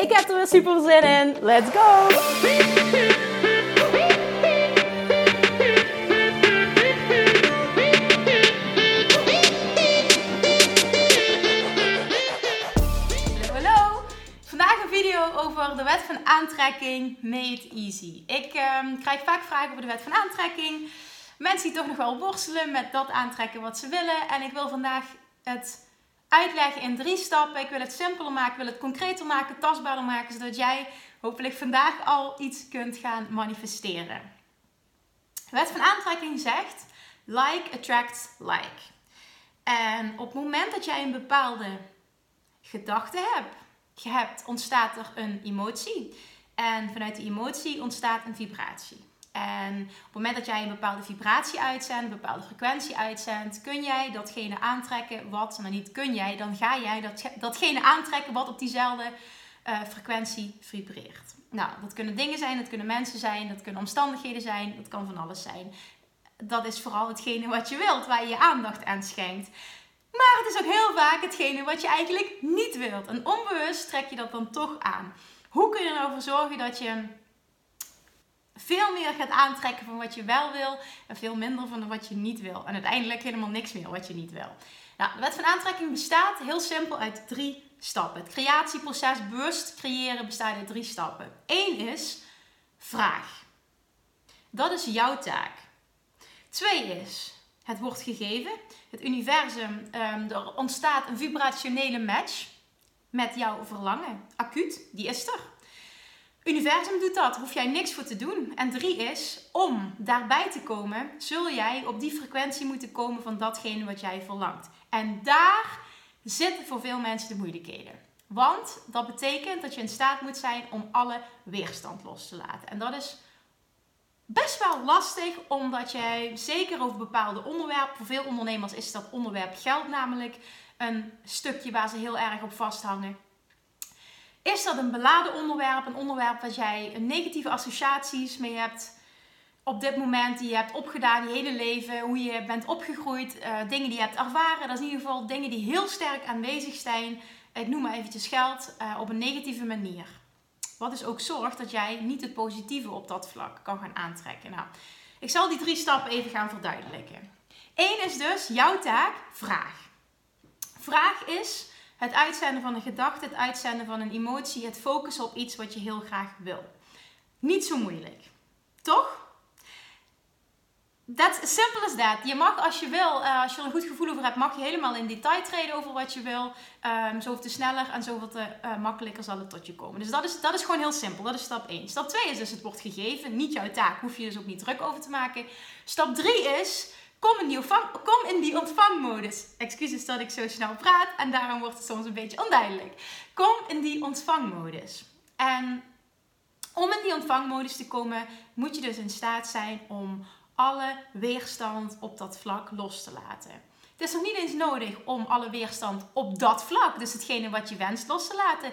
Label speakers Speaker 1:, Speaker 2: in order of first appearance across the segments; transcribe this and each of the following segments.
Speaker 1: Ik heb er weer super zin in. Let's go! Vandaag een video over de wet van aantrekking made easy. Ik ehm, krijg vaak vragen over de wet van aantrekking. Mensen die toch nog wel worstelen met dat aantrekken wat ze willen. En ik wil vandaag het uitleggen in drie stappen. Ik wil het simpeler maken, wil het concreter maken, tastbaarder maken, zodat jij hopelijk vandaag al iets kunt gaan manifesteren. De wet van aantrekking zegt: like attracts like. En op het moment dat jij een bepaalde gedachte hebt, hebt, ontstaat er een emotie. En vanuit die emotie ontstaat een vibratie. En op het moment dat jij een bepaalde vibratie uitzendt, een bepaalde frequentie uitzendt, kun jij datgene aantrekken wat, maar niet kun jij, dan ga jij dat, datgene aantrekken wat op diezelfde uh, frequentie vibreert. Nou, dat kunnen dingen zijn, dat kunnen mensen zijn, dat kunnen omstandigheden zijn, dat kan van alles zijn. Dat is vooral hetgene wat je wilt, waar je je aandacht aan schenkt. Maar het is ook heel vaak hetgene wat je eigenlijk niet wilt. En onbewust trek je dat dan toch aan. Hoe kun je er nou zorgen dat je veel meer gaat aantrekken van wat je wel wil en veel minder van wat je niet wil. En uiteindelijk helemaal niks meer wat je niet wil. Nou, de wet van aantrekking bestaat heel simpel uit drie stappen. Het creatieproces bewust creëren bestaat uit drie stappen. Eén is vraag. Dat is jouw taak. Twee is het wordt gegeven. Het universum, um, er ontstaat een vibrationele match met jouw verlangen. Acuut, die is er universum doet dat, hoef jij niks voor te doen. En drie is, om daarbij te komen, zul jij op die frequentie moeten komen van datgene wat jij verlangt. En daar zitten voor veel mensen de moeilijkheden. Want dat betekent dat je in staat moet zijn om alle weerstand los te laten. En dat is best wel lastig, omdat jij zeker over bepaalde onderwerpen, voor veel ondernemers is dat onderwerp geld namelijk een stukje waar ze heel erg op vasthangen. Is dat een beladen onderwerp, een onderwerp waar jij negatieve associaties mee hebt op dit moment, die je hebt opgedaan je hele leven, hoe je bent opgegroeid, uh, dingen die je hebt ervaren. Dat is in ieder geval dingen die heel sterk aanwezig zijn. Ik noem maar eventjes geld uh, op een negatieve manier. Wat dus ook zorgt dat jij niet het positieve op dat vlak kan gaan aantrekken. Nou, ik zal die drie stappen even gaan verduidelijken. Eén is dus jouw taak, vraag. Vraag is het uitzenden van een gedachte, het uitzenden van een emotie, het focussen op iets wat je heel graag wil. Niet zo moeilijk. Toch? Dat simple as that. Je mag als je wil, uh, als je er een goed gevoel over hebt, mag je helemaal in detail treden over wat je wil. Um, zoveel te sneller en zoveel te uh, makkelijker zal het tot je komen. Dus dat is, dat is gewoon heel simpel. Dat is stap 1. Stap 2 is dus het wordt gegeven. Niet jouw taak. Hoef je dus ook niet druk over te maken. Stap 3 is Kom in, die kom in die ontvangmodus. Excuses dat ik zo snel praat en daarom wordt het soms een beetje onduidelijk. Kom in die ontvangmodus. En om in die ontvangmodus te komen, moet je dus in staat zijn om alle weerstand op dat vlak los te laten. Het is nog niet eens nodig om alle weerstand op dat vlak, dus hetgene wat je wenst, los te laten.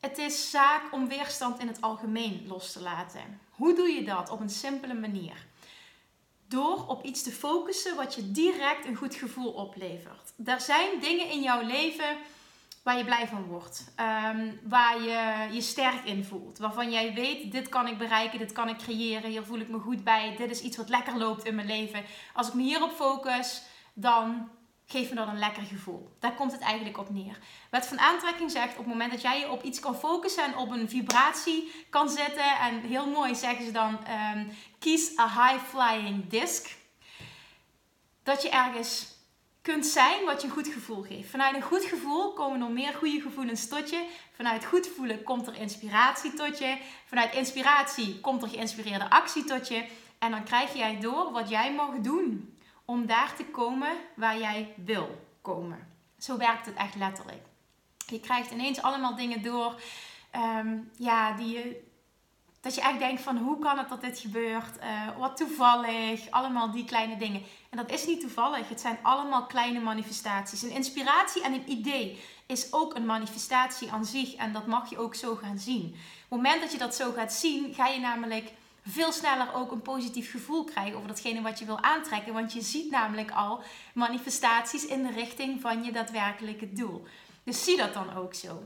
Speaker 1: Het is zaak om weerstand in het algemeen los te laten. Hoe doe je dat? Op een simpele manier door op iets te focussen wat je direct een goed gevoel oplevert. Er zijn dingen in jouw leven waar je blij van wordt, ehm, waar je je sterk in voelt, waarvan jij weet: dit kan ik bereiken, dit kan ik creëren, hier voel ik me goed bij, dit is iets wat lekker loopt in mijn leven. Als ik me hierop focus, dan geef me dat een lekker gevoel. Daar komt het eigenlijk op neer. Wet van aantrekking zegt op het moment dat jij je op iets kan focussen en op een vibratie kan zetten. En heel mooi zeggen ze dan: um, kies a high flying disc. Dat je ergens kunt zijn wat je een goed gevoel geeft. Vanuit een goed gevoel komen er meer goede gevoelens tot je. Vanuit goed voelen komt er inspiratie tot je. Vanuit inspiratie komt er geïnspireerde actie tot je. En dan krijg jij door wat jij mag doen om daar te komen waar jij wil komen. Zo werkt het echt letterlijk. Je krijgt ineens allemaal dingen door um, ja, die je dat je echt denkt van hoe kan het dat dit gebeurt? Uh, wat toevallig, allemaal die kleine dingen. En dat is niet toevallig. Het zijn allemaal kleine manifestaties. Een inspiratie en een idee is ook een manifestatie aan zich. En dat mag je ook zo gaan zien. Op het moment dat je dat zo gaat zien, ga je namelijk veel sneller ook een positief gevoel krijgen over datgene wat je wil aantrekken. Want je ziet namelijk al manifestaties in de richting van je daadwerkelijke doel. Dus zie dat dan ook zo.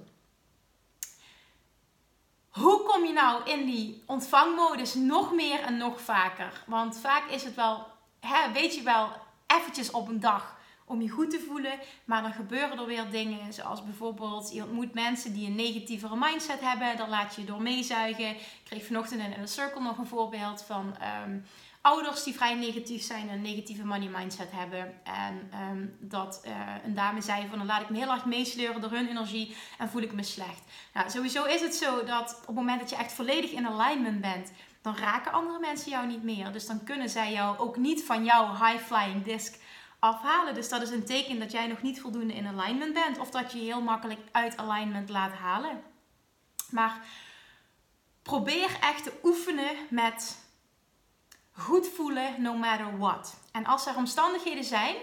Speaker 1: Hoe kom je nou in die ontvangmodus nog meer en nog vaker? Want vaak is het wel, hè, weet je wel, eventjes op een dag om je goed te voelen. Maar dan gebeuren er weer dingen, zoals bijvoorbeeld je ontmoet mensen die een negatievere mindset hebben. Dan laat je je door meezuigen. Ik kreeg vanochtend in een circle nog een voorbeeld van ehm, ouders die vrij negatief zijn en een negatieve money mindset hebben. En ehm, dat uh, een dame zei van dan laat ik me heel erg meesleuren door hun energie en voel ik me slecht. Nou, sowieso is het zo dat op het moment dat je echt volledig in alignment bent, dan raken andere mensen jou niet meer. Dus dan kunnen zij jou ook niet van jouw high flying disc afhalen. Dus dat is een teken dat jij nog niet voldoende in alignment bent. Of dat je je heel makkelijk uit alignment laat halen. Maar probeer echt te oefenen met goed voelen no matter what. En als er omstandigheden zijn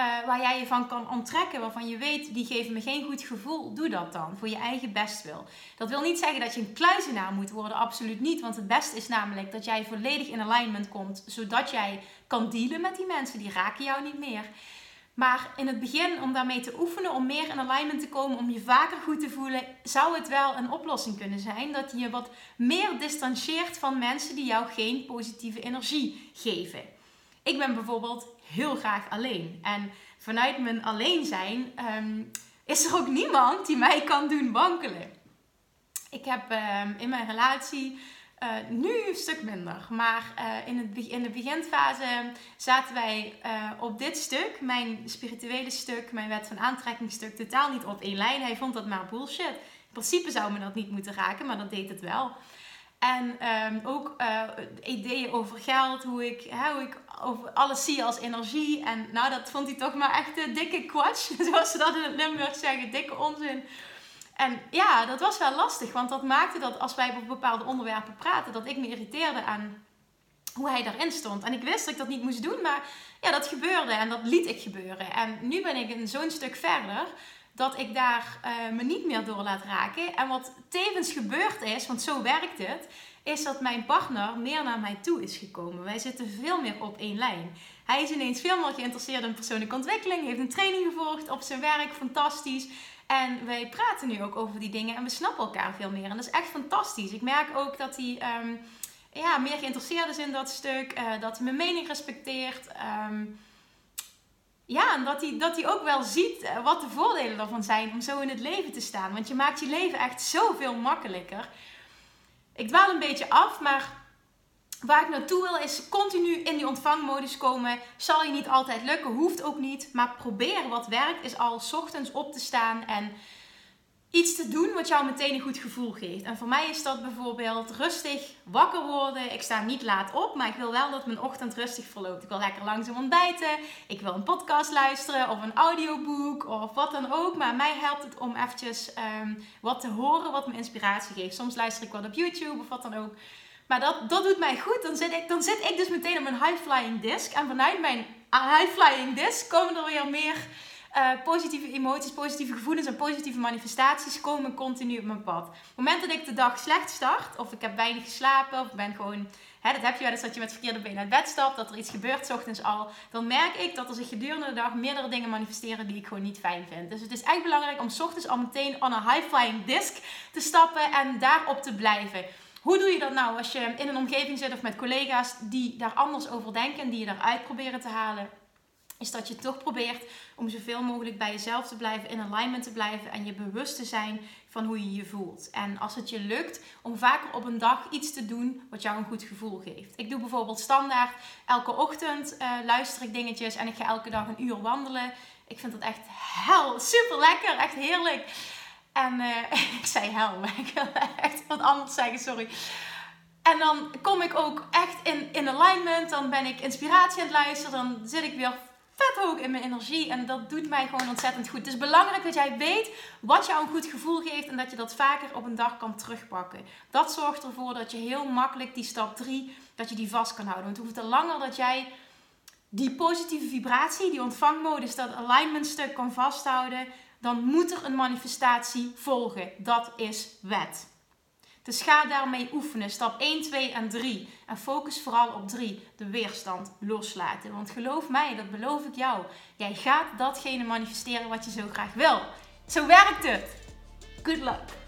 Speaker 1: uh, waar jij je van kan onttrekken, waarvan je weet, die geven me geen goed gevoel, doe dat dan voor je eigen bestwil. Dat wil niet zeggen dat je een kluizenaar moet worden, absoluut niet. Want het beste is namelijk dat jij volledig in alignment komt, zodat jij kan dealen met die mensen, die raken jou niet meer. Maar in het begin, om daarmee te oefenen, om meer in alignment te komen, om je vaker goed te voelen, zou het wel een oplossing kunnen zijn dat je je wat meer distancieert van mensen die jou geen positieve energie geven. Ik ben bijvoorbeeld heel graag alleen. En vanuit mijn alleen zijn ehm, is er ook niemand die mij kan doen wankelen. Ik heb ehm, in mijn relatie uh, nu een stuk minder. Maar uh, in, het, in de beginfase zaten wij uh, op dit stuk, mijn spirituele stuk, mijn wet van aantrekkingstuk, totaal niet op één lijn. Hij vond dat maar bullshit. In principe zou me dat niet moeten raken, maar dat deed het wel. En um, ook ideeën over geld, hoe ik, hè, hoe ik over alles zie als energie. En nou, dat vond hij toch maar echt een dikke kwatsch. Zoals ze dat in het Limburg zeggen, dikke onzin. En ja, dat was wel lastig. Want dat maakte dat als wij over bepaalde onderwerpen praten, dat ik me irriteerde aan hoe hij daarin stond. En ik wist dat ik dat niet moest doen, maar ja, dat gebeurde en dat liet ik gebeuren. En nu ben ik zo'n stuk verder dat ik daar uh, me niet meer door laat raken. En wat tevens gebeurd is, want zo werkt het, is dat mijn partner meer naar mij toe is gekomen. Wij zitten veel meer op één lijn. Hij is ineens veel meer geïnteresseerd in persoonlijke ontwikkeling, heeft een training gevolgd op zijn werk, fantastisch. En wij praten nu ook over die dingen en we snappen elkaar veel meer. En dat is echt fantastisch. Ik merk ook dat hij um, ja, meer geïnteresseerd is in dat stuk, uh, dat hij mijn mening respecteert. Um, ja, en dat hij, dat hij ook wel ziet eh, wat de voordelen ervan zijn om zo in het leven te staan. Want je maakt je leven echt zoveel makkelijker. Ik dwaal een beetje af, maar waar ik naartoe wil is continu in die ontvangmodus komen. Zal je niet altijd lukken, hoeft ook niet. Maar probeer wat werkt is al ochtends op te staan en iets te doen wat jou meteen een goed gevoel geeft. En voor mij is dat bijvoorbeeld rustig wakker worden. Ik sta niet laat op, maar ik wil wel dat mijn ochtend rustig verloopt. Ik wil lekker langzaam ontbijten. Ik wil een podcast luisteren of een audioboek of wat dan ook. Maar mij helpt het om eventjes um, wat te horen wat me inspiratie geeft. Soms luister ik wat op YouTube of wat dan ook. Maar dat, dat doet mij goed. Dan zit, ik, dan zit ik dus meteen op mijn high-flying disc. En vanuit mijn high-flying disc komen er weer meer uh, positieve emoties, positieve gevoelens en positieve manifestaties komen continu op mijn pad. Op het moment dat ik de dag slecht start, of ik heb weinig geslapen, of ben gewoon, hè, dat heb je wel eens dat je met verkeerde benen uit bed stapt, dat er iets gebeurt s ochtends al, dan merk ik dat er zich gedurende de dag meerdere dingen manifesteren die ik gewoon niet fijn vind. Dus het is echt belangrijk om s ochtends al meteen on een high flying disc te stappen en daarop te blijven. Hoe doe je dat nou als je in een omgeving zit of met collega's die daar anders over denken en die je daaruit proberen te halen? Is dat je toch probeert om zoveel mogelijk bij jezelf te blijven, in alignment te blijven en je bewust te zijn van hoe je je voelt. En als het je lukt om vaker op een dag iets te doen wat jou een goed gevoel geeft. Ik doe bijvoorbeeld standaard elke ochtend uh, luister ik dingetjes en ik ga elke dag een uur wandelen. Ik vind dat echt hel, super lekker, echt heerlijk. En uh, ik zei hel, maar ik wil echt wat anders zeggen, sorry. En dan kom ik ook echt in, in alignment. Dan ben ik inspiratie aan het luisteren. Dan zit ik weer vet hoog in mijn energie. En dat doet mij gewoon ontzettend goed. Het is belangrijk dat jij weet wat jou een goed gevoel geeft. En dat je dat vaker op een dag kan terugpakken. Dat zorgt ervoor dat je heel makkelijk die stap 3, dat je die vast kan houden. Want hoe langer dat jij die positieve vibratie, die ontvangmodus, dat alignment stuk kan vasthouden, dan moet er een manifestatie volgen. Dat is wet. Dus ga daarmee oefenen. Stap 1, 2 en 3. En focus vooral op 3. De weerstand loslaten. Want geloof mij, dat beloof ik jou. Jij gaat datgene manifesteren wat je zo graag wil. Zo werkt het. Good luck.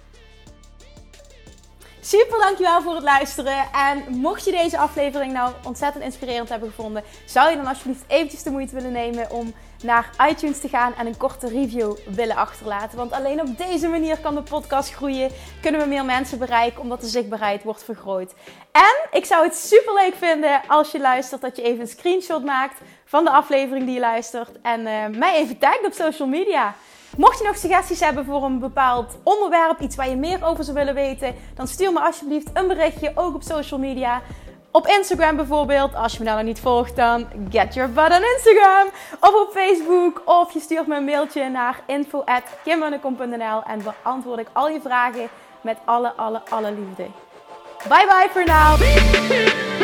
Speaker 2: Super dankjewel voor het luisteren. En mocht je deze aflevering nou ontzettend inspirerend hebben gevonden, zou je dan alsjeblieft eventjes de moeite willen nemen om naar iTunes te gaan en een korte review willen achterlaten. Want alleen op deze manier kan de podcast groeien, kunnen we meer mensen bereiken, omdat de zichtbaarheid wordt vergroot. En ik zou het super leuk vinden als je luistert, dat je even een screenshot maakt van de aflevering die je luistert en uh, mij even tagt op social media. Mocht je nog suggesties hebben voor een bepaald onderwerp, iets waar je meer over zou willen weten, dan stuur me alsjeblieft een berichtje, ook op social media. Op Instagram bijvoorbeeld, als je me nou nog niet volgt, dan get your butt on Instagram. Of op Facebook, of je stuurt me een mailtje naar info.kimmunnekom.nl en beantwoord ik al je vragen met alle, alle, alle liefde. Bye bye voor now!